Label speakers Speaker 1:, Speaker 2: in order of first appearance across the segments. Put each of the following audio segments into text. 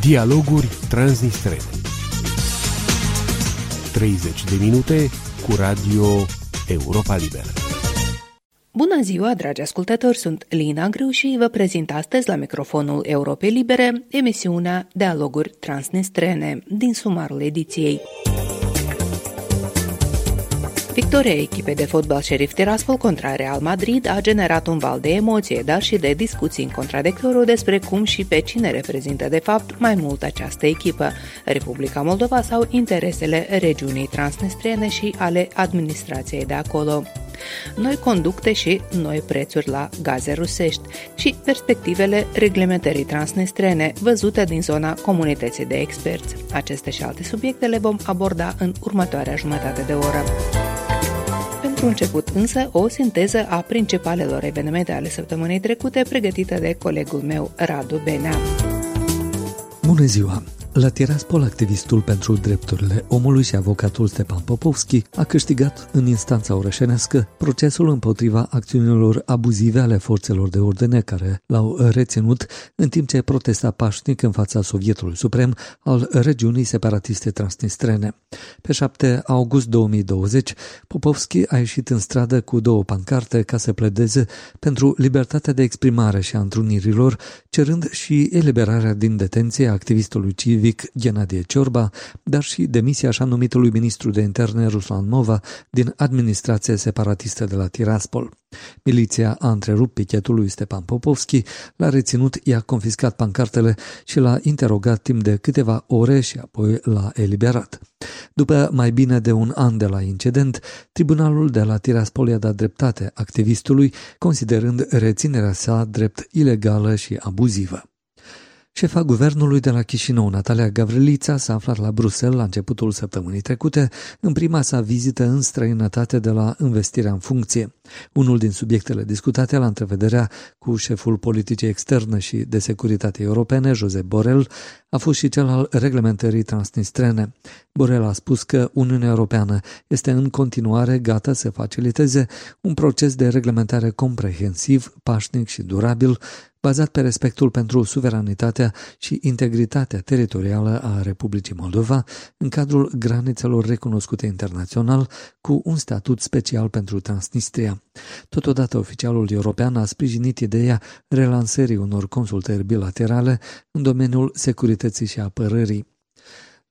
Speaker 1: Dialoguri transnistrene 30 de minute cu Radio Europa Liberă
Speaker 2: Bună ziua, dragi ascultători, sunt Lina Grâu și vă prezint astăzi la microfonul Europei Libere emisiunea Dialoguri transnistrene din sumarul ediției. Victoria echipei de fotbal Sheriff Tiraspol contra Real Madrid a generat un val de emoție, dar și de discuții în contradictoriu despre cum și pe cine reprezintă de fapt mai mult această echipă, Republica Moldova sau interesele regiunii transnistriene și ale administrației de acolo noi conducte și noi prețuri la gaze rusești și perspectivele reglementării transnistrene văzute din zona comunității de experți. Aceste și alte subiecte le vom aborda în următoarea jumătate de oră. Pentru început însă, o sinteză a principalelor evenimente ale săptămânii trecute pregătită de colegul meu, Radu Benea.
Speaker 3: Bună ziua! La Tiraspol, activistul pentru drepturile omului și avocatul Stepan Popovski a câștigat în instanța orășenească procesul împotriva acțiunilor abuzive ale forțelor de ordine care l-au reținut în timp ce protesta pașnic în fața Sovietului Suprem al regiunii separatiste transnistrene. Pe 7 august 2020, Popovski a ieșit în stradă cu două pancarte ca să pledeze pentru libertatea de exprimare și a întrunirilor, cerând și eliberarea din detenție a activistului civic civic Gennadie Ciorba, dar și demisia așa numitului ministru de interne Ruslan Mova din administrația separatistă de la Tiraspol. Miliția a întrerupt pichetul lui Stepan Popovski, l-a reținut, i-a confiscat pancartele și l-a interogat timp de câteva ore și apoi l-a eliberat. După mai bine de un an de la incident, tribunalul de la Tiraspol i-a dat dreptate activistului, considerând reținerea sa drept ilegală și abuzivă. Șefa guvernului de la Chișinău, Natalia Gavrilița, s-a aflat la Bruxelles la începutul săptămânii trecute, în prima sa vizită în străinătate de la investirea în funcție. Unul din subiectele discutate la întrevederea cu șeful politicii externe și de securitate europene, Josep Borel, a fost și cel al reglementării transnistrene. Borel a spus că Uniunea Europeană este în continuare gata să faciliteze un proces de reglementare comprehensiv, pașnic și durabil, bazat pe respectul pentru suveranitatea și integritatea teritorială a Republicii Moldova în cadrul granițelor recunoscute internațional cu un statut special pentru Transnistria. Totodată, oficialul european a sprijinit ideea relansării unor consultări bilaterale în domeniul securității și apărării.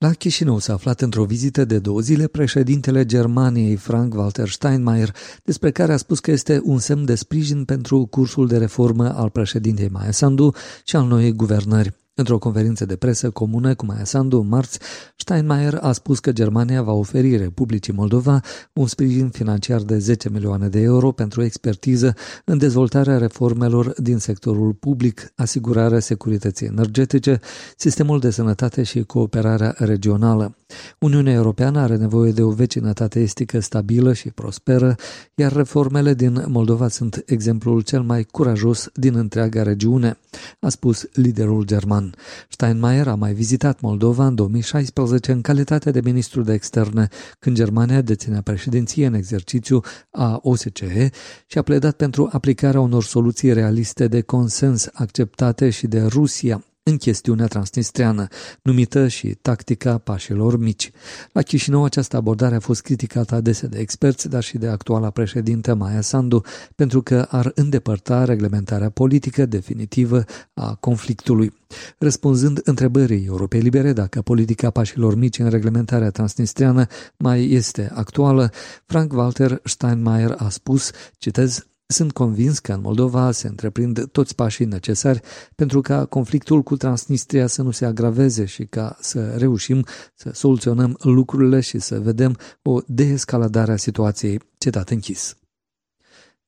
Speaker 3: La Chișinău s-a aflat într-o vizită de două zile președintele Germaniei, Frank-Walter Steinmeier, despre care a spus că este un semn de sprijin pentru cursul de reformă al președintei Maia Sandu și al noii guvernări. Într-o conferință de presă comună cu Maia Sandu în marți, Steinmeier a spus că Germania va oferi Republicii Moldova un sprijin financiar de 10 milioane de euro pentru expertiză în dezvoltarea reformelor din sectorul public, asigurarea securității energetice, sistemul de sănătate și cooperarea regională. Uniunea Europeană are nevoie de o vecinătate estică stabilă și prosperă, iar reformele din Moldova sunt exemplul cel mai curajos din întreaga regiune, a spus liderul german. Steinmeier a mai vizitat Moldova în 2016 în calitate de ministru de externe, când Germania deținea președinție în exercițiu a OSCE și a pledat pentru aplicarea unor soluții realiste de consens acceptate și de Rusia în chestiunea transnistreană, numită și tactica pașilor mici. La Chișinău această abordare a fost criticată adesea de experți, dar și de actuala președintă Maia Sandu, pentru că ar îndepărta reglementarea politică definitivă a conflictului. Răspunzând întrebării Europei Libere dacă politica pașilor mici în reglementarea transnistreană mai este actuală, Frank-Walter Steinmeier a spus, citez, sunt convins că în Moldova se întreprind toți pașii necesari pentru ca conflictul cu Transnistria să nu se agraveze și ca să reușim să soluționăm lucrurile și să vedem o deescaladare a situației. Cetat închis.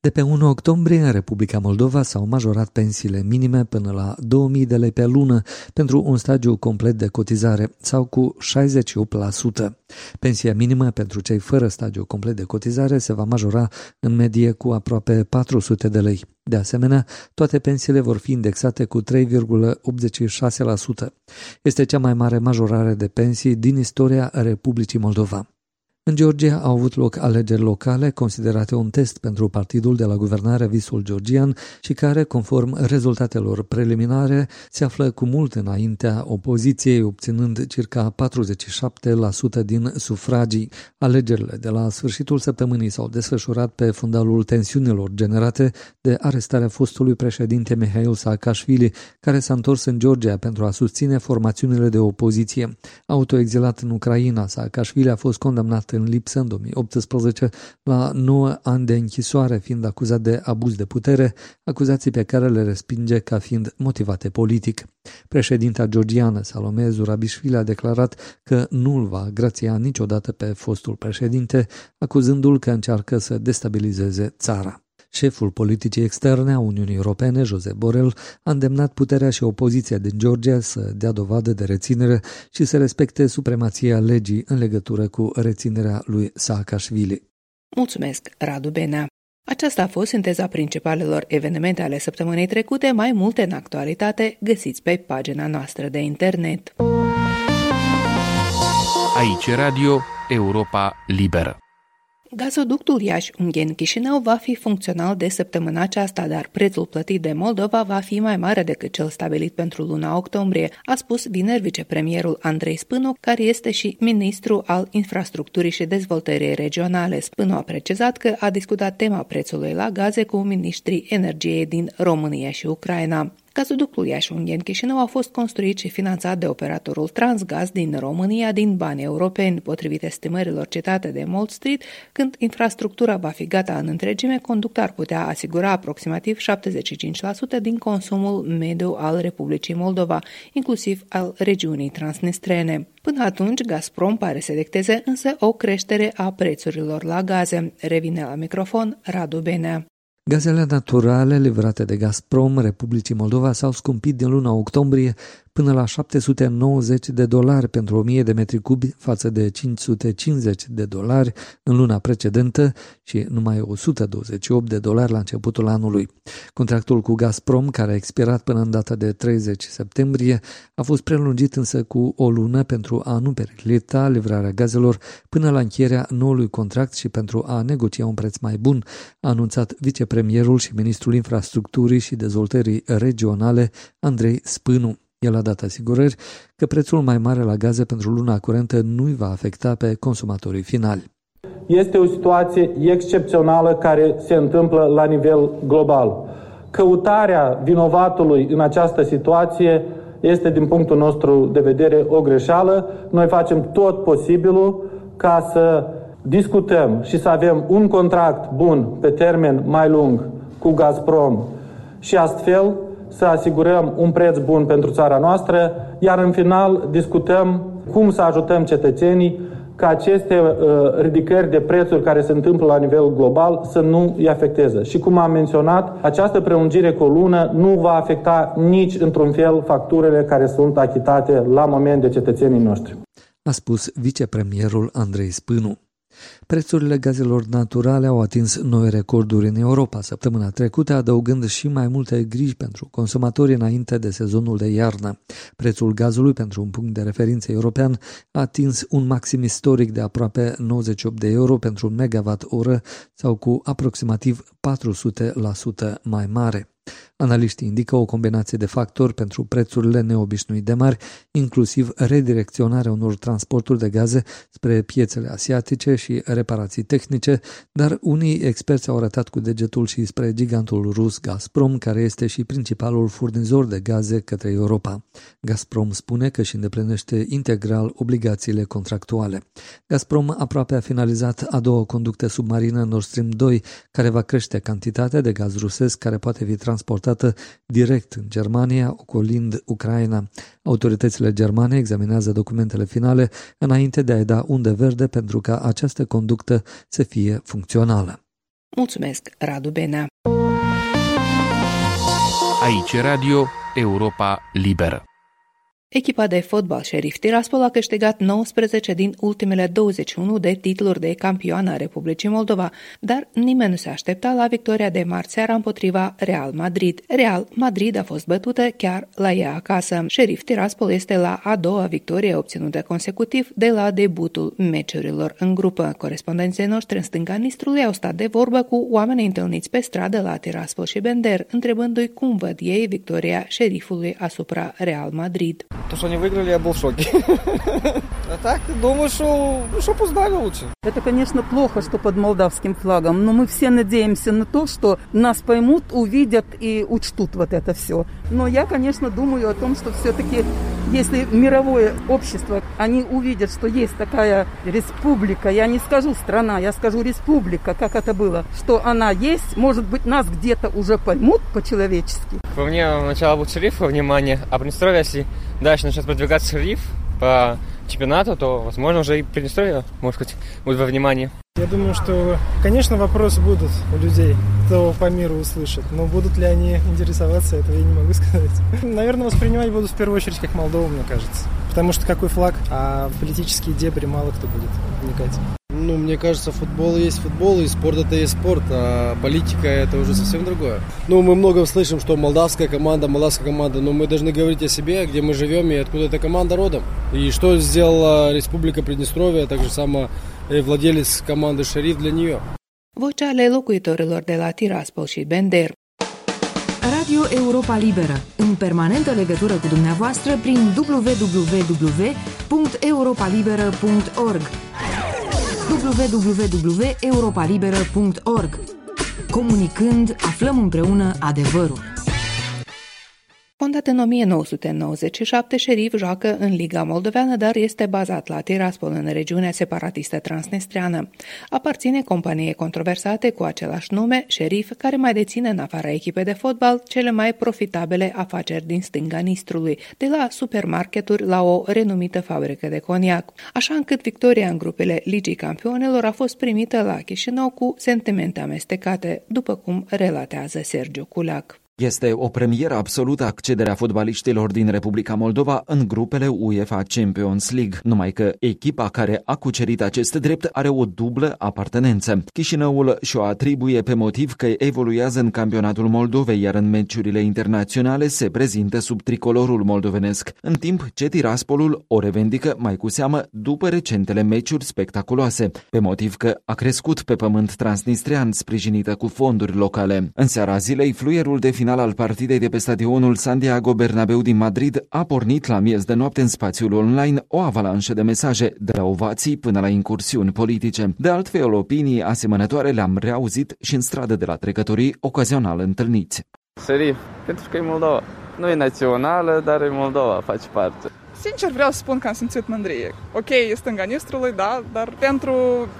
Speaker 3: De pe 1 octombrie, în Republica Moldova s-au majorat pensiile minime până la 2000 de lei pe lună pentru un stagiu complet de cotizare sau cu 68%. Pensia minimă pentru cei fără stagiu complet de cotizare se va majora în medie cu aproape 400 de lei. De asemenea, toate pensiile vor fi indexate cu 3,86%. Este cea mai mare majorare de pensii din istoria Republicii Moldova. În Georgia au avut loc alegeri locale considerate un test pentru partidul de la guvernare Visul Georgian și care, conform rezultatelor preliminare, se află cu mult înaintea opoziției, obținând circa 47% din sufragii. Alegerile de la sfârșitul săptămânii s-au desfășurat pe fundalul tensiunilor generate de arestarea fostului președinte Mihail Saakashvili, care s-a întors în Georgia pentru a susține formațiunile de opoziție. Autoexilat în Ucraina, Saakashvili a fost condamnat în lipsă în 2018 la 9 ani de închisoare, fiind acuzat de abuz de putere, acuzații pe care le respinge ca fiind motivate politic. Președinta georgiană Salome Zurabișvili a declarat că nu îl va grația niciodată pe fostul președinte, acuzându-l că încearcă să destabilizeze țara. Șeful politicii externe a Uniunii Europene, Josep Borrell, a îndemnat puterea și opoziția din Georgia să dea dovadă de reținere și să respecte supremația legii în legătură cu reținerea lui Saakashvili.
Speaker 2: Mulțumesc, Radu Benea. Aceasta a fost sinteza principalelor evenimente ale săptămânii trecute, mai multe în actualitate găsiți pe pagina noastră de internet.
Speaker 1: Aici Radio Europa Liberă.
Speaker 2: Gazoductul Iași-Ungheni-Chișinău va fi funcțional de săptămâna aceasta, dar prețul plătit de Moldova va fi mai mare decât cel stabilit pentru luna octombrie, a spus vineri vicepremierul Andrei Spânu, care este și ministru al infrastructurii și dezvoltării regionale. Spânu a precizat că a discutat tema prețului la gaze cu ministrii energiei din România și Ucraina. Gazoductul Iași-Ungheni Chișinău a fost construit și finanțat de operatorul Transgaz din România din bani europeni, potrivit estimărilor citate de Mold Street, când infrastructura va fi gata în întregime, conducta ar putea asigura aproximativ 75% din consumul mediu al Republicii Moldova, inclusiv al regiunii transnistrene. Până atunci, Gazprom pare să decteze însă o creștere a prețurilor la gaze. Revine la microfon Radu Benea.
Speaker 3: Gazele naturale livrate de Gazprom Republicii Moldova s-au scumpit din luna octombrie până la 790 de dolari pentru 1000 de metri cubi față de 550 de dolari în luna precedentă și numai 128 de dolari la începutul anului. Contractul cu Gazprom, care a expirat până în data de 30 septembrie, a fost prelungit însă cu o lună pentru a nu periclita livrarea gazelor până la încheierea noului contract și pentru a negocia un preț mai bun, a anunțat vicepremierul și ministrul infrastructurii și dezvoltării regionale Andrei Spânu. El a dat asigurări că prețul mai mare la gaze pentru luna curentă nu îi va afecta pe consumatorii finali.
Speaker 4: Este o situație excepțională care se întâmplă la nivel global. Căutarea vinovatului în această situație este, din punctul nostru de vedere, o greșeală. Noi facem tot posibilul ca să discutăm și să avem un contract bun pe termen mai lung cu Gazprom și astfel să asigurăm un preț bun pentru țara noastră, iar în final discutăm cum să ajutăm cetățenii ca aceste uh, ridicări de prețuri care se întâmplă la nivel global să nu îi afecteze. Și cum am menționat, această prelungire cu o lună nu va afecta nici într-un fel facturile care sunt achitate la moment de cetățenii noștri.
Speaker 3: A spus vicepremierul Andrei Spânu. Prețurile gazelor naturale au atins noi recorduri în Europa săptămâna trecută, adăugând și mai multe griji pentru consumatori înainte de sezonul de iarnă. Prețul gazului pentru un punct de referință european a atins un maxim istoric de aproape 98 de euro pentru un megawatt oră sau cu aproximativ 400% mai mare. Analiștii indică o combinație de factori pentru prețurile neobișnuit de mari, inclusiv redirecționarea unor transporturi de gaze spre piețele asiatice și reparații tehnice, dar unii experți au arătat cu degetul și spre gigantul rus Gazprom, care este și principalul furnizor de gaze către Europa. Gazprom spune că și îndeplinește integral obligațiile contractuale. Gazprom aproape a finalizat a doua conductă submarină Nord Stream 2, care va crește cantitatea de gaz rusesc care poate fi transportat transportată direct în Germania, ocolind Ucraina. Autoritățile germane examinează documentele finale înainte de a-i da unde verde pentru ca această conductă să fie funcțională.
Speaker 2: Mulțumesc, Radu Benea!
Speaker 1: Aici Radio Europa Liberă.
Speaker 2: Echipa de fotbal Sheriff Tiraspol a câștigat 19 din ultimele 21 de titluri de campioană a Republicii Moldova, dar nimeni nu se aștepta la victoria de marți seara împotriva Real Madrid. Real Madrid a fost bătută chiar la ea acasă. Sheriff Tiraspol este la a doua victorie obținută consecutiv de la debutul meciurilor în grupă. Corespondenții noștri în stânga Nistrului au stat de vorbă cu oamenii întâlniți pe stradă la Tiraspol și Bender, întrebându-i cum văd ei victoria șerifului asupra Real Madrid.
Speaker 5: То, что они выиграли, я был в шоке. А так, думаю, что, что пусть лучше.
Speaker 6: Это, конечно, плохо, что под молдавским флагом, но мы все надеемся на то, что нас поймут, увидят и учтут вот это все. Но я, конечно, думаю о том, что все-таки, если мировое общество, они увидят, что есть такая республика, я не скажу страна, я скажу республика, как это было, что она есть, может быть, нас где-то уже поймут по-человечески.
Speaker 5: По мне, сначала будет шериф, внимание, а Приднестровье, если дальше начнет продвигаться шериф по чемпионату, то, возможно, уже и Приднестровье, может быть, будет во внимании.
Speaker 7: Я думаю, что, конечно, вопросы будут у людей, кто по миру услышит, но будут ли они интересоваться, этого я не могу сказать. Наверное, воспринимать будут в первую очередь как Молдову, мне кажется. Потому что какой флаг, а в политические дебри мало кто будет вникать.
Speaker 8: Ну, мне кажется, футбол есть футбол, и спорт это есть спорт, а политика это уже совсем другое. Ну, мы много слышим, что молдавская команда, молдавская команда, но мы должны говорить о себе, где мы живем и откуда эта команда родом. И что сделала Республика Приднестровье, так же само и владелец команды «Шериф» для нее.
Speaker 2: Vocea locuitorilor de la Tiraspol și Bender.
Speaker 9: Radio Europa Liberă, în permanentă legătură cu dumneavoastră prin www.europalibera.org www.europalibera.org Comunicând, aflăm împreună adevărul.
Speaker 2: Fondat în 1997, Șerif joacă în Liga Moldoveană, dar este bazat la Tiraspol, în regiunea separatistă transnistreană. Aparține companiei controversate cu același nume, Șerif, care mai deține în afara echipei de fotbal cele mai profitabile afaceri din stânga Nistrului, de la supermarketuri la o renumită fabrică de coniac. Așa încât victoria în grupele Ligii Campionilor a fost primită la Chișinău cu sentimente amestecate, după cum relatează Sergiu Culac.
Speaker 10: Este o premieră absolută accederea fotbaliștilor din Republica Moldova în grupele UEFA Champions League, numai că echipa care a cucerit acest drept are o dublă apartenență. Chișinăul și-o atribuie pe motiv că evoluează în campionatul Moldovei, iar în meciurile internaționale se prezintă sub tricolorul moldovenesc, în timp ce Tiraspolul o revendică mai cu seamă după recentele meciuri spectaculoase, pe motiv că a crescut pe pământ transnistrean sprijinită cu fonduri locale. În seara zilei, fluierul de final al partidei de pe stadionul Santiago Bernabeu din Madrid a pornit la miez de noapte în spațiul online o avalanșă de mesaje, de la ovații până la incursiuni politice. De altfel, opinii asemănătoare le-am reauzit și în stradă de la trecătorii ocazional întâlniți.
Speaker 5: Serif, pentru că e Moldova. Nu e națională, dar e Moldova, face parte.
Speaker 11: Sincer vreau să spun că am simțit mândrie. Ok, e stânga Nistrului, da, dar pentru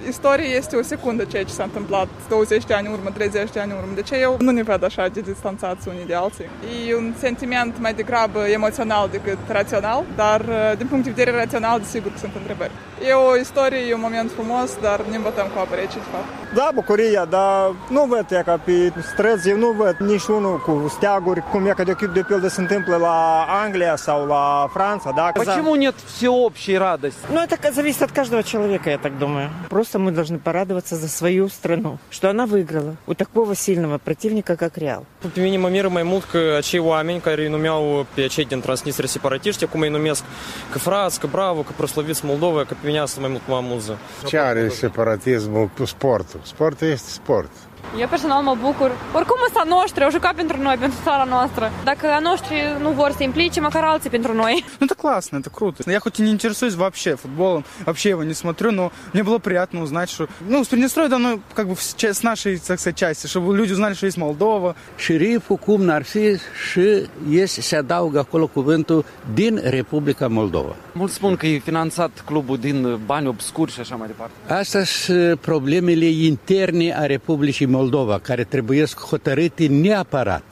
Speaker 11: istorie este o secundă ceea ce s-a întâmplat 20 de ani în urmă, 30 de ani în urmă. De ce eu nu ne văd așa de distanțați unii de alții. E un sentiment mai degrabă emoțional decât rațional, dar din punct de vedere rațional, desigur că sunt întrebări. E o istorie, e un moment frumos, dar ne îmbătăm cu apă rece, de fapt.
Speaker 12: Da, bucuria, dar nu văd e ca pe străzi, eu nu văd nici unul cu steaguri, cum e ca de, de pildă se întâmplă la Anglia sau la Franța, da? так.
Speaker 13: Почему за... нет всеобщей радости?
Speaker 14: Ну, это зависит от каждого человека, я так думаю. Просто мы должны порадоваться за свою страну, что она выиграла у такого сильного противника, как Реал.
Speaker 15: Путеменима мира маймутк, чей уамень, который умел печетин транснистр сепаратиште, кумей нумеск, кафраз, кабраву, капрословиц Молдовы, а капеняс маймут мамуза. Чары сепаратизму спорту. Спорт есть спорт asta.
Speaker 16: Eu personal mă bucur. Oricum sunt a noștri, au jucat pentru noi, pentru țara noastră. Dacă a noștri nu vor să имplice, măcar alții pentru noi.
Speaker 17: Ну это классно, это круто. Я хоть и не интересуюсь вообще футболом, вообще его не смотрю, но мне было приятно узнать, что... Ну, с Приднестровья давно как бы с нашей, так сказать, части, чтобы люди uznали, что есть Moldova.
Speaker 18: Șeriful, cum n-ar fi, și este, se adaugă acolo cuvântul din Republica Moldova.
Speaker 13: Mulți spun că e finanțat clubul din bani obscuri și așa mai departe.
Speaker 18: Astea sunt problemele interne a Republicii Moldova, care trebuie hotărâte neapărat.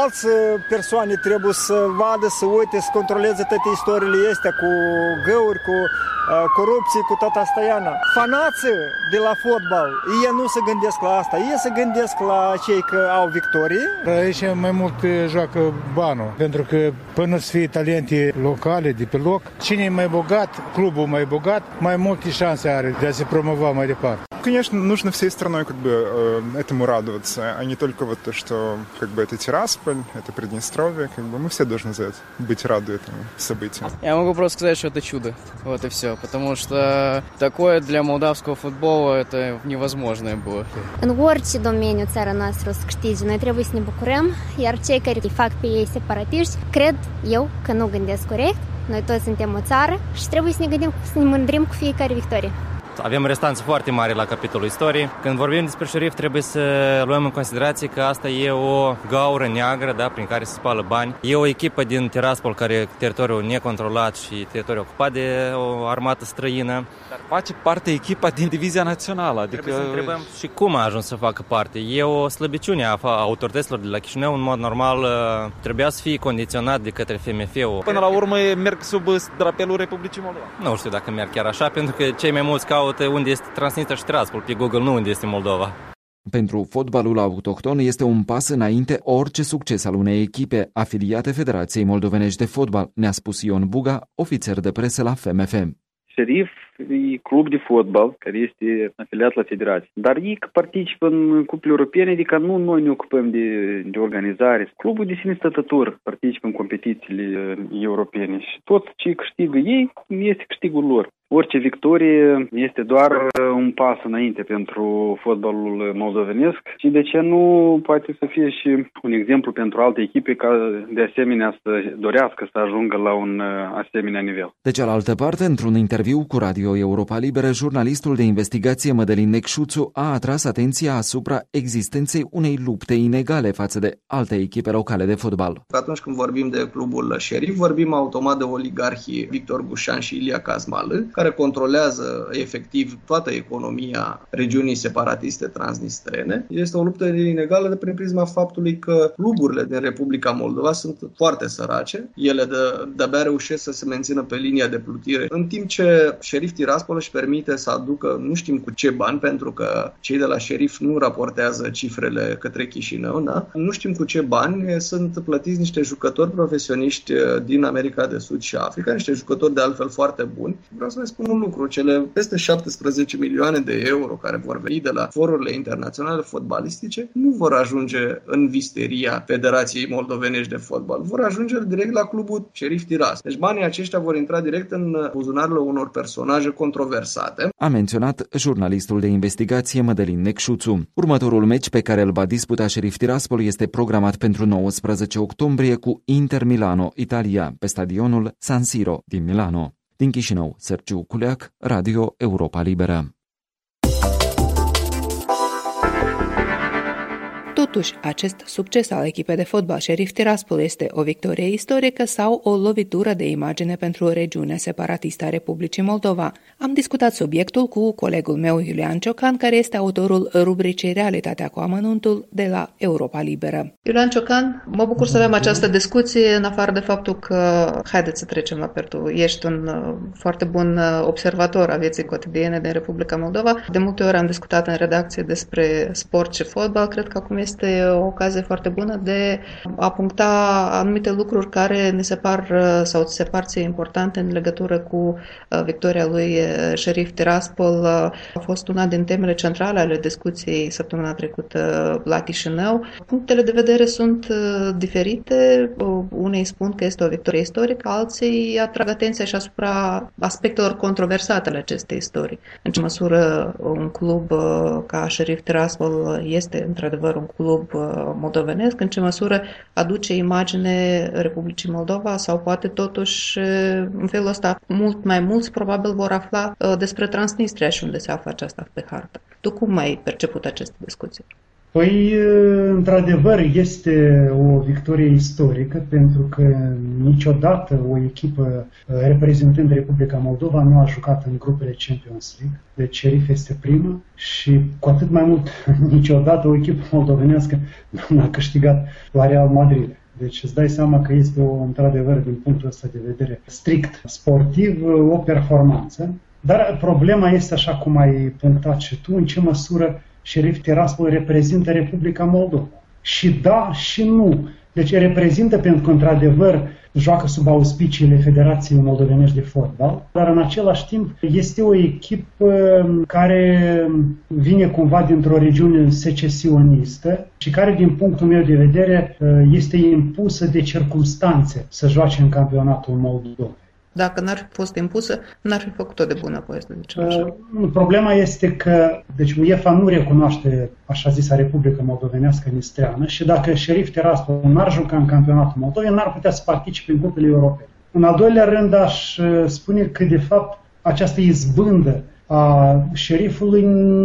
Speaker 12: alți persoane trebuie să vadă, să uite, să controleze toate istoriile astea cu găuri, cu corupție, cu tot asta iana. Fanații de la fotbal, ei nu se gândesc la asta, ei se gândesc la cei că au victorii.
Speaker 19: Aici mai mult joacă banul, pentru că până să fie talente locale de pe loc, cine e mai bogat, clubul mai bogat, mai multe șanse are de a se promova mai departe.
Speaker 20: Конечно, нужно всей страной как бы этому радоваться, а не только вот то, что как бы это Тирасполь, это Приднестровье, как бы мы все должны за это быть рады этому событию.
Speaker 21: Я могу просто сказать, что это чудо, вот и все, потому что такое для молдавского футбола это невозможное было.
Speaker 22: În orice domeniu țara noastră o să câștige, noi trebuie să ne bucurăm, iar cei care îi fac pe ei separatiști, cred eu că nu gândesc corect, noi toți suntem o țară și trebuie să ne gândim, să ne mândrim cu fiecare victorie.
Speaker 23: Avem restanțe foarte mari la capitolul istorie. Când vorbim despre șerif, trebuie să luăm în considerație că asta e o gaură neagră da, prin care se spală bani. E o echipă din Tiraspol care e teritoriul necontrolat și teritoriul ocupat de o armată străină.
Speaker 13: Dar face parte echipa din divizia națională. Adică...
Speaker 23: Trebuie să întrebăm și cum a ajuns să facă parte. E o slăbiciune a autorităților de la Chișinău. În mod normal trebuia să fie condiționat de către FMF-ul.
Speaker 13: Până la urmă merg sub drapelul Republicii Moldova.
Speaker 23: Nu știu dacă merg chiar așa, pentru că cei mai mulți caută unde este Transnistria și Tiraspol pe Google, nu unde este Moldova.
Speaker 10: Pentru fotbalul autohton este un pas înainte orice succes al unei echipe afiliate Federației Moldovenești de Fotbal, ne-a spus Ion Buga, ofițer de presă la FMF.
Speaker 24: Șerif e club de fotbal care este afiliat la federație. Dar ei participă în cuple europene, adică nu noi ne ocupăm de, de organizare. Clubul de sine stătător participă în competițiile europene și tot ce câștigă ei este câștigul lor. Orice victorie este doar un pas înainte pentru fotbalul moldovenesc și de ce nu poate să fie și un exemplu pentru alte echipe ca de asemenea să dorească să ajungă la un asemenea nivel.
Speaker 10: De cealaltă parte, într-un interviu cu Radio Europa Liberă, jurnalistul de investigație Mădălin Necșuțu a atras atenția asupra existenței unei lupte inegale față de alte echipe locale de fotbal.
Speaker 25: Atunci când vorbim de clubul Șerif, vorbim automat de oligarhii Victor Gușan și Ilia Cazmală, care controlează efectiv toată economia regiunii separatiste transnistrene. Este o luptă inegală de prin prisma faptului că cluburile din Republica Moldova sunt foarte sărace. Ele de, de-abia reușesc să se mențină pe linia de plutire, în timp ce șerif Tiraspol își permite să aducă nu știm cu ce bani, pentru că cei de la șerif nu raportează cifrele către Chișinău, da? nu știm cu ce bani sunt plătiți niște jucători profesioniști din America de Sud și Africa, niște jucători de altfel foarte buni. Vreau să vă spun un lucru, cele peste 17 milioane de euro care vor veni de la forurile internaționale fotbalistice nu vor ajunge în visteria Federației Moldovenești de Fotbal, vor ajunge direct la clubul Șerif Tiras. Deci banii aceștia vor intra direct în buzunarele unor personaje controversate.
Speaker 10: A menționat jurnalistul de investigație Mădălin Necșuțu. Următorul meci pe care îl va disputa Șerif Tiraspol este programat pentru 19 octombrie cu Inter Milano, Italia, pe stadionul San Siro din Milano. Din Chișinău, Sergiu Culeac, Radio Europa Liberă.
Speaker 2: Totuși, acest succes al echipei de fotbal Sheriff Tiraspol este o victorie istorică sau o lovitură de imagine pentru regiunea separatistă a Republicii Moldova. Am discutat subiectul cu colegul meu Iulian Ciocan, care este autorul rubricii Realitatea cu amănuntul de la Europa Liberă. Iulian Ciocan, mă bucur să avem această discuție, în afară de faptul că, haideți să trecem la pertu, ești un foarte bun observator a vieții cotidiene din Republica Moldova. De multe ori am discutat în redacție despre sport și fotbal, cred că acum este este o ocazie foarte bună de a puncta anumite lucruri care ne se par sau ți se par ție importante în legătură cu victoria lui Șerif Tiraspol. A fost una din temele centrale ale discuției săptămâna trecută la Chișinău. Punctele de vedere sunt diferite. Unei spun că este o victorie istorică, alții atrag atenția și asupra aspectelor controversate ale acestei istorii. În ce măsură un club ca Șerif Tiraspol este într-adevăr un club moldovenesc, în ce măsură aduce imagine Republicii Moldova sau poate totuși în felul ăsta mult mai mulți probabil vor afla despre Transnistria și unde se află aceasta pe hartă. Tu cum ai perceput aceste discuții?
Speaker 26: Păi, într-adevăr, este o victorie istorică pentru că niciodată o echipă reprezentând Republica Moldova nu a jucat în grupele Champions League. Deci Sheriff este primă și cu atât mai mult niciodată o echipă moldovenească nu a câștigat la Real Madrid. Deci îți dai seama că este o, într-adevăr, din punctul ăsta de vedere strict sportiv, o performanță. Dar problema este, așa cum ai punctat și tu, în ce măsură Șerif Tiraspol reprezintă Republica Moldova. Și da și nu. Deci reprezintă pentru că, într-adevăr, joacă sub auspiciile Federației Moldovenești de Fotbal, dar în același timp este o echipă care vine cumva dintr-o regiune secesionistă și care, din punctul meu de vedere, este impusă de circunstanțe să joace în campionatul Moldovei.
Speaker 27: Dacă n-ar fi fost impusă, n-ar fi făcut-o de bună voie, să zicem așa.
Speaker 26: Uh, problema este că deci UEFA nu recunoaște așa zisa Republică Moldovenească Nistreană și dacă Șerif Tiraspol n-ar juca în campionatul Moldovei, n-ar putea să participe în grupele europene. În al doilea rând, aș uh, spune că, de fapt, această izbândă a șerifului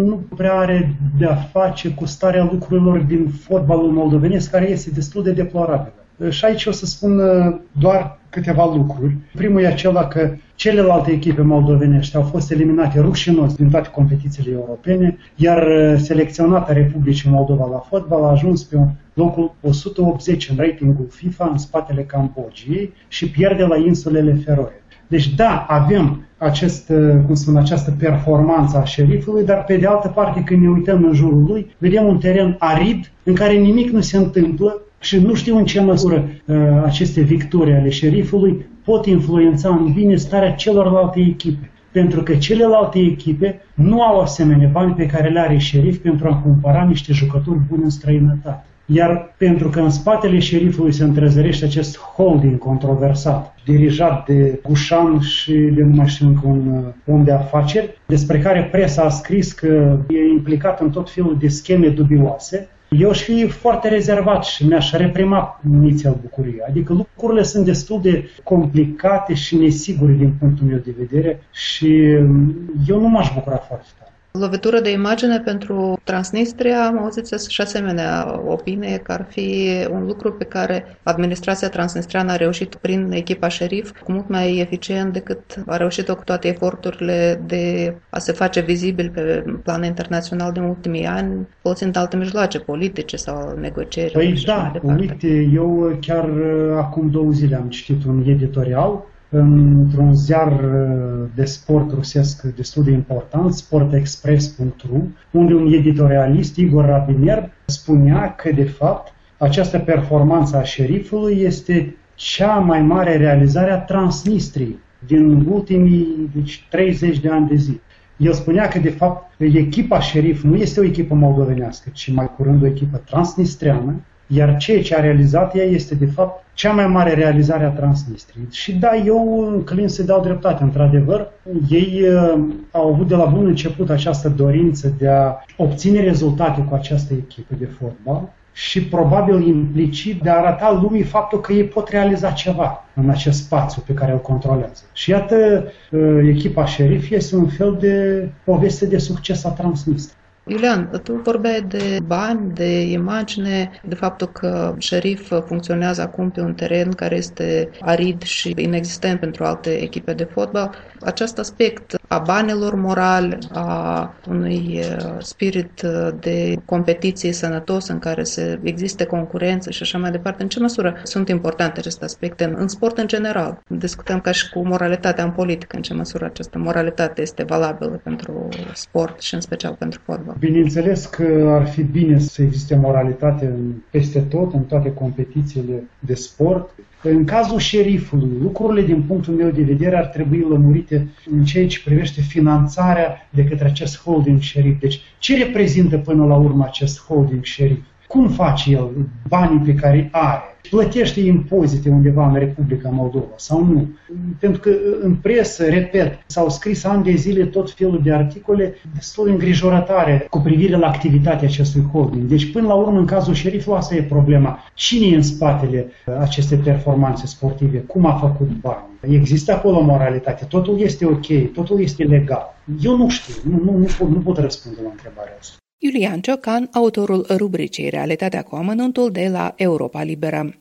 Speaker 26: nu prea are de-a face cu starea lucrurilor din fotbalul moldovenesc, care este destul de deplorabilă. Și aici o să spun uh, doar câteva lucruri. Primul e acela că celelalte echipe moldovenești au fost eliminate rușinos din toate competițiile europene, iar uh, selecționata Republicii Moldova la fotbal a ajuns pe locul 180 în ratingul FIFA în spatele Cambodgiei și pierde la insulele Feroe. Deci da, avem acest, uh, cum spun, această performanță a șerifului, dar pe de altă parte când ne uităm în jurul lui, vedem un teren arid în care nimic nu se întâmplă, și nu știu în ce măsură uh, aceste victorii ale șerifului pot influența în bine starea celorlalte echipe. Pentru că celelalte echipe nu au asemenea bani pe care le are șerif pentru a cumpăra niște jucători buni în străinătate. Iar pentru că în spatele șerifului se întrezărește acest holding controversat, dirijat de Gușan și de nu mai știu încă un uh, om de afaceri, despre care presa a scris că e implicat în tot felul de scheme dubioase, eu aș fi foarte rezervat și mi-aș reprima inițial bucuria. Adică lucrurile sunt destul de complicate și nesigure din punctul meu de vedere și mm, eu nu m-aș bucura foarte tare.
Speaker 27: Lovitură de imagine pentru Transnistria, am auzit și asemenea opinie că ar fi un lucru pe care administrația transnistriană a reușit prin echipa șerif cu mult mai eficient decât a reușit-o cu toate eforturile de a se face vizibil pe plan internațional din ultimii ani, folosind alte mijloace politice sau negocieri.
Speaker 26: Păi da, uite, eu chiar uh, acum două zile am citit un editorial într-un ziar uh, de sport rusesc destul de important, sportexpress.ru, unde un editorialist, Igor Rabiner, spunea că, de fapt, această performanță a șerifului este cea mai mare realizare a Transnistriei din ultimii deci, 30 de ani de zi. El spunea că, de fapt, echipa șerif nu este o echipă moldovenească, ci mai curând o echipă transnistreană, iar ceea ce a realizat ea este, de fapt, cea mai mare realizare a Transnistriei. Și da, eu înclin să dau dreptate. Într-adevăr, ei uh, au avut de la bun început această dorință de a obține rezultate cu această echipă de fotbal și probabil implicit de a arata lumii faptul că ei pot realiza ceva în acest spațiu pe care îl controlează. Și iată, uh, echipa șerif este un fel de poveste de succes a Transnistriei.
Speaker 27: Iulian, tu vorbeai de bani, de imagine, de faptul că șerif funcționează acum pe un teren care este arid și inexistent pentru alte echipe de fotbal. Acest aspect a banilor morali, a unui spirit de competiție sănătos în care se existe concurență și așa mai departe, în ce măsură sunt importante aceste aspecte în, în sport în general? Discutăm ca și cu moralitatea în politică, în ce măsură această moralitate este valabilă pentru sport și în special pentru fotbal.
Speaker 26: Bineînțeles că ar fi bine să existe moralitate peste tot, în toate competițiile de sport. În cazul șerifului, lucrurile din punctul meu de vedere ar trebui lămurite în ceea ce privește finanțarea de către acest holding șerif. Deci ce reprezintă până la urmă acest holding șerif? Cum face el banii pe care are? plătește impozite undeva în Republica Moldova sau nu. Pentru că în presă, repet, s-au scris ani de zile tot felul de articole destul de îngrijorătoare cu privire la activitatea acestui holding. Deci, până la urmă, în cazul șerifului, asta e problema. Cine e în spatele acestei performanțe sportive? Cum a făcut bani? Există acolo moralitate, totul este ok, totul este legal. Eu nu știu, nu, nu, nu, pot, nu pot răspunde la întrebarea asta.
Speaker 2: Iulian Ciocan, autorul rubricii Realitatea cu amănuntul de la Europa Liberă.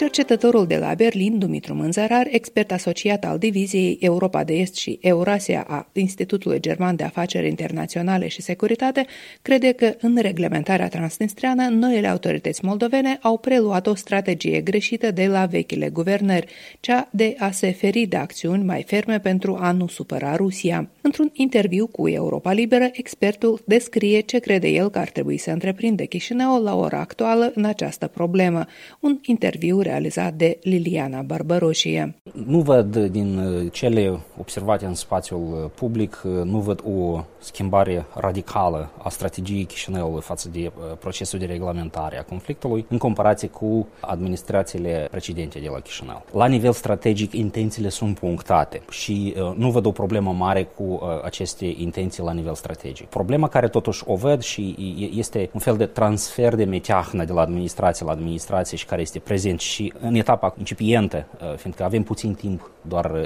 Speaker 2: Cercetătorul de la Berlin, Dumitru Mânzărar, expert asociat al Diviziei Europa de Est și Eurasia a Institutului German de Afaceri Internaționale și Securitate, crede că în reglementarea transnistreană, noile autorități moldovene au preluat o strategie greșită de la vechile guvernări, cea de a se feri de acțiuni mai ferme pentru a nu supăra Rusia. Într-un interviu cu Europa Liberă, expertul descrie ce crede el că ar trebui să întreprinde Chișinău la ora actuală în această problemă. Un interviu realizat de Liliana Barbaroșie.
Speaker 28: Nu văd din uh, cele observate în spațiul uh, public, uh, nu văd o schimbare radicală a strategiei Chișinăului față de procesul de reglementare a conflictului în comparație cu administrațiile precedente de la Chișinău. La nivel strategic, intențiile sunt punctate și nu văd o problemă mare cu aceste intenții la nivel strategic. Problema care totuși o văd și este un fel de transfer de meteahnă de la administrație la administrație și care este prezent și și în etapa incipientă, uh, fiindcă avem puțin timp doar uh,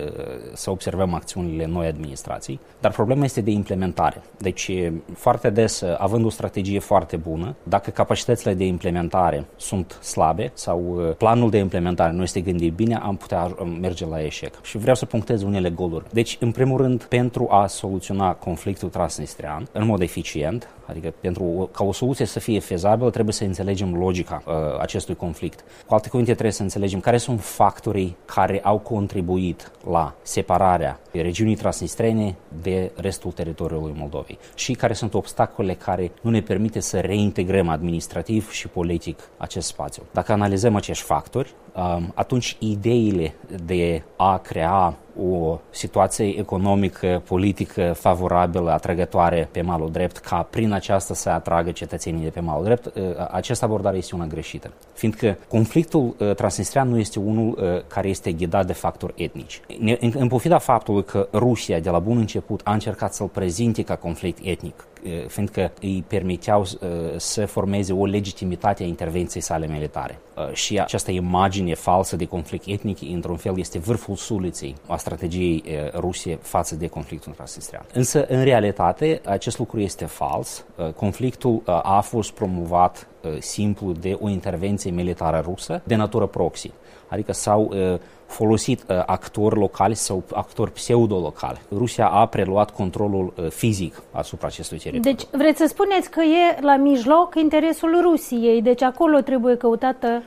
Speaker 28: să observăm acțiunile noi administrații, dar problema este de implementare. Deci, foarte des, uh, având o strategie foarte bună, dacă capacitățile de implementare sunt slabe sau planul de implementare nu este gândit bine, am putea merge la eșec. Și vreau să punctez unele goluri. Deci, în primul rând, pentru a soluționa conflictul transnistrian în mod eficient, adică pentru ca o soluție să fie fezabilă, trebuie să înțelegem logica uh, acestui conflict. Cu alte cuvinte, trebuie să înțelegem care sunt factorii care au contribuit la separarea regiunii transnistrene de restul teritoriului Moldovei și care sunt obstacole care nu ne permite să reintegrăm administrativ și politic acest spațiu. Dacă analizăm acești factori, um, atunci ideile de a crea o situație economică, politică favorabilă, atrăgătoare pe malul drept, ca prin aceasta să atragă cetățenii de pe malul drept, uh, această abordare este una greșită. Fiindcă conflictul uh, transnistrian nu este unul uh, care este ghidat de factori etnici. În pofida faptului că Rusia de la bun început a încercat să-l prezinte ca conflict etnic, fiindcă îi permiteau să formeze o legitimitate a intervenției sale militare. Și această imagine falsă de conflict etnic, într-un fel, este vârful suliței a strategiei Rusiei față de conflictul transnistrian. Însă, în realitate, acest lucru este fals. Conflictul a fost promovat simplu de o intervenție militară rusă de natură proxy. Adică s-au folosit uh, actori locali sau actori pseudo-locali. Rusia a preluat controlul uh, fizic asupra acestui teritoriu.
Speaker 29: Deci vreți să spuneți că e la mijloc interesul Rusiei, deci acolo trebuie căutată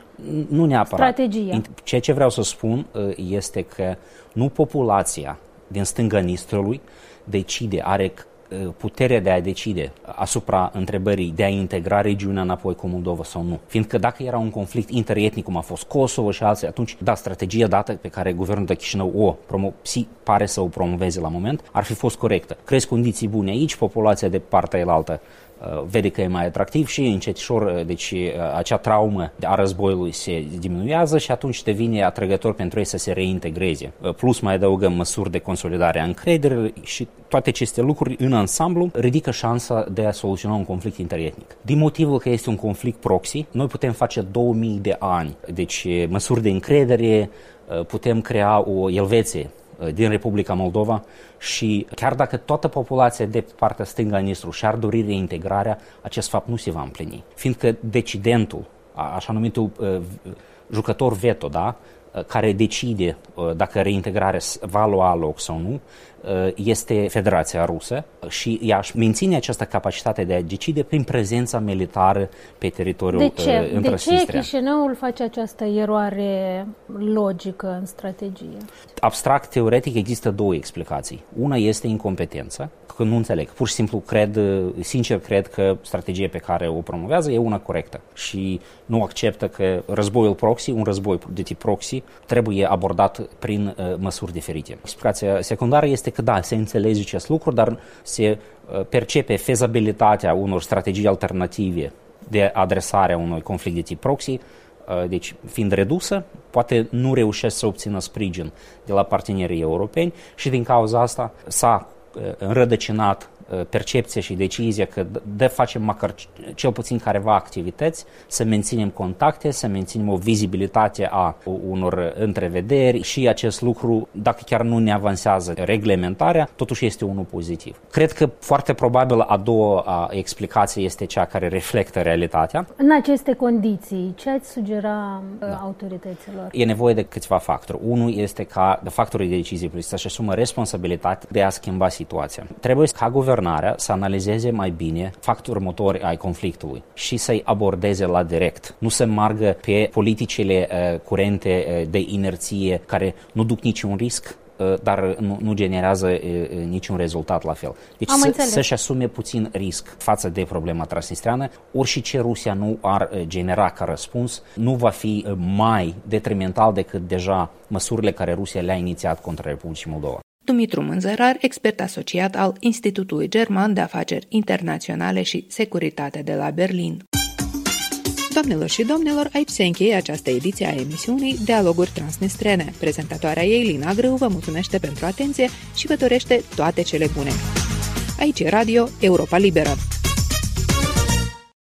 Speaker 28: nu neapărat.
Speaker 29: strategia.
Speaker 28: Ceea ce vreau să spun uh, este că nu populația din stânga Nistrului decide, are Uh, puterea de a decide asupra întrebării de a integra regiunea înapoi cu Moldova sau nu. Fiindcă dacă era un conflict interetnic, cum a fost Kosovo și alții, atunci, da, strategia dată pe care guvernul de Chișinău o promo- pare să o promoveze la moment, ar fi fost corectă. Crezi condiții bune aici, populația de partea elaltă Uh, vede că e mai atractiv și încetişor, uh, deci uh, acea traumă a războiului se diminuează și atunci devine atrăgător pentru ei să se reintegreze. Plus mai adăugăm măsuri de consolidare a încrederii și toate aceste lucruri în ansamblu ridică șansa de a soluționa un conflict interetnic. Din motivul că este un conflict proxy, noi putem face 2000 de ani, deci măsuri de încredere, putem crea o Elveție Uh, din Republica Moldova și chiar dacă toată populația de partea stângă a Nistru și-ar dori reintegrarea, acest fapt nu se va împlini. Fiindcă decidentul, așa numitul uh, jucător veto, da, uh, care decide dacă reintegrarea va lua loc sau nu, Uh, este Federația Rusă și ea își menține această capacitate de a decide prin prezența militară pe teritoriul
Speaker 29: De ce,
Speaker 28: uh,
Speaker 29: de ce Chișinăul face această eroare logică în strategie?
Speaker 28: Abstract, teoretic, există două explicații. Una este incompetență, că nu înțeleg. Pur și simplu cred, sincer cred că strategia pe care o promovează e una corectă și nu acceptă că războiul proxy, un război de tip proxy, trebuie abordat prin uh, măsuri diferite. Explicația secundară este că da, se înțelege acest lucru, dar se uh, percepe fezabilitatea unor strategii alternative de adresare a unui conflict de tip proxy, uh, deci fiind redusă, poate nu reușesc să obțină sprijin de la partenerii europeni și din cauza asta s-a Uh, înrădăcinat percepție și decizie că de facem măcar cel puțin careva activități, să menținem contacte, să menținem o vizibilitate a unor întrevederi și acest lucru, dacă chiar nu ne avansează reglementarea, totuși este unul pozitiv. Cred că foarte probabil a doua explicație este cea care reflectă realitatea.
Speaker 29: În aceste condiții, ce ați sugera da. autorităților?
Speaker 28: E nevoie de câțiva factori. Unul este ca de factorii de decizie să-și asumă responsabilitatea de a schimba situația. Trebuie ca guvernarea să analizeze mai bine factori motori ai conflictului și să-i abordeze la direct. Nu să margă pe politicile uh, curente uh, de inerție care nu duc niciun risc uh, dar nu, nu generează uh, uh, niciun rezultat la fel. Deci să, să-și asume puțin risc față de problema transnistreană, ori și ce Rusia nu ar genera ca răspuns, nu va fi mai detrimental decât deja măsurile care Rusia le-a inițiat contra Republicii Moldova.
Speaker 2: Dumitru Mânzărar, expert asociat al Institutului German de Afaceri Internaționale și Securitate de la Berlin. Doamnelor și domnilor, aici se încheie această ediție a emisiunii Dialoguri Transnistrene. Prezentatoarea ei, Lina Grâu, vă mulțumește pentru atenție și vă dorește toate cele bune. Aici e Radio Europa Liberă.